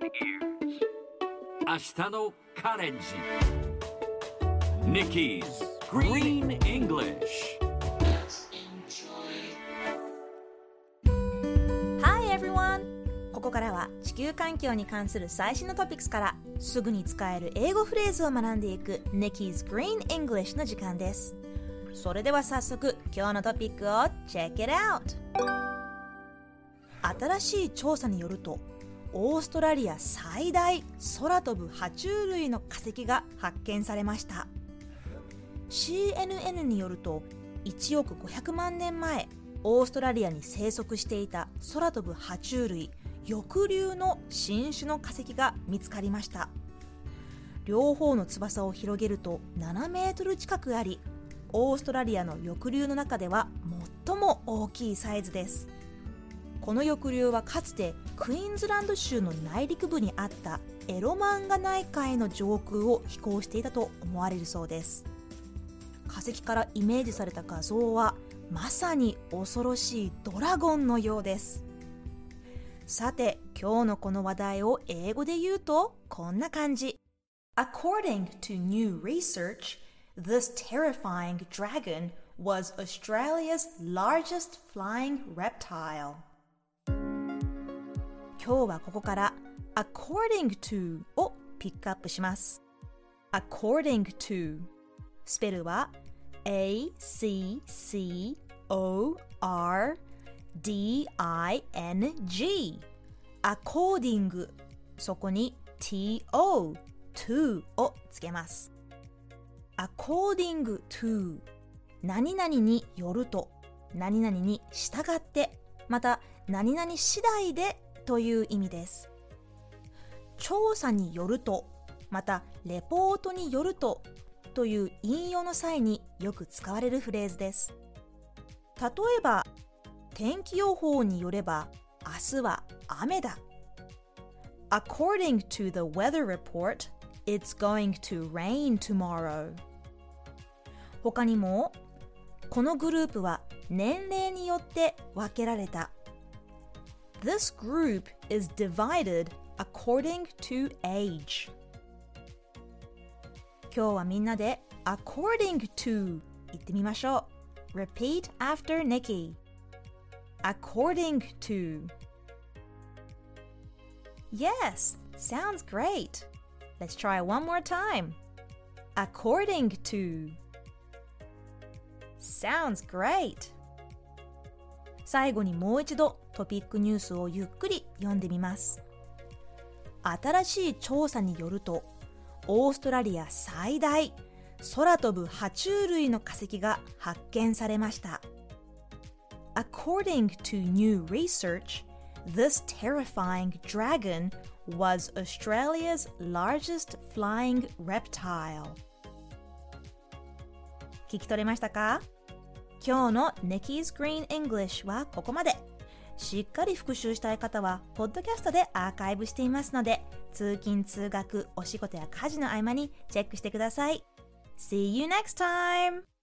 明日のカレンジ Nikki's Green English Hi everyone! ここからは地球環境に関する最新のトピックスからすぐに使える英語フレーズを学んでいく Nikki's Green English の時間ですそれでは早速今日のトピックを Check it out! 新しい調査によるとオーストラリア最大空飛ぶ爬虫類の化石が発見されました。CNN によると1億500万年前オーストラリアに生息していた空飛ぶ爬虫類翼竜の新種の化石が見つかりました。両方の翼を広げると7メートル近くありオーストラリアの翼竜の中では最も大きいサイズです。この翼竜はかつてクイーンズランド州の内陸部にあったエロマンガ内海の上空を飛行していたと思われるそうです。化石からイメージされた画像はまさに恐ろしいドラゴンのようです。さて今日のこの話題を英語で言うとこんな感じ。According to new research, this terrifying dragon was Australia's largest flying reptile. 今日はここから according to をピックアップします。according to スペルは a-c-c-o-r-d-i-n-g according そこに to to をつけます according to 何々によると何々に従ってまた何々次第でという意味です調査によるとまたレポートによるとという引用の際によく使われるフレーズです例えば天気予報によれば明日は雨だ According to the weather report, it's going to rain tomorrow. 他にも、このグループは年齢によって分けられた。This group is divided according to age. 今日はみんなで according to 言ってみましょう。Repeat after Nikki. According to. Yes, sounds great. Let's try one more time. According to. Sounds great. 最後にもう一度トピックニュースをゆっくり読んでみます。新しい調査によると、オーストラリア最大空飛ぶ爬虫類の化石が発見されました。According to new research, this terrifying dragon was Australia's largest flying reptile. 聞き取れましたか今日の Nikki's Green English はここまで。しっかり復習したい方は、ポッドキャストでアーカイブしていますので、通勤・通学、お仕事や家事の合間にチェックしてください。See you next time!